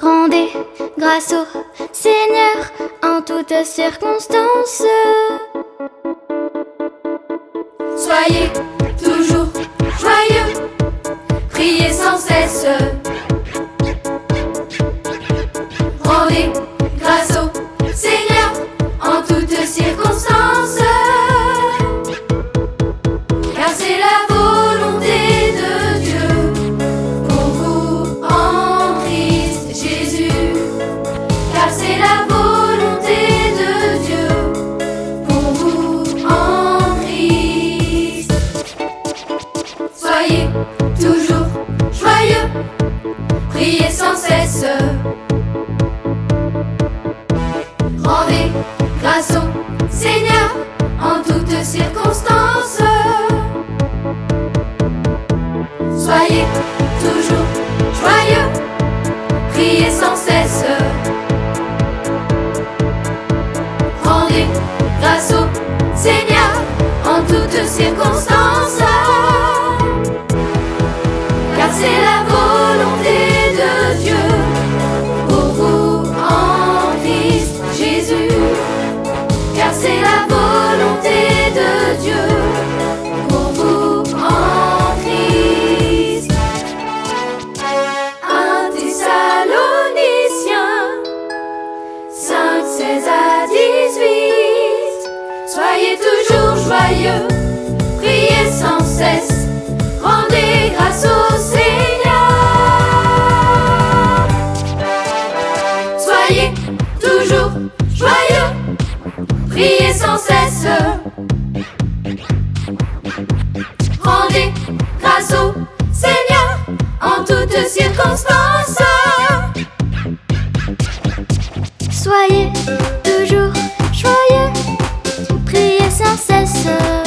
Rendez grâce au Seigneur en toutes circonstances. Soyez Rendez grâce au Seigneur en toutes circonstances. Soyez toujours joyeux, priez sans cesse. Rendez grâce au Seigneur en toutes circonstances. Car c'est la volonté de Dieu pour vous en Christ. 1 Thessaloniciens 5, 16 à 18. Soyez toujours Priez sans cesse. Rendez grâce au Seigneur en toutes circonstances. Soyez toujours joyeux, priez sans cesse.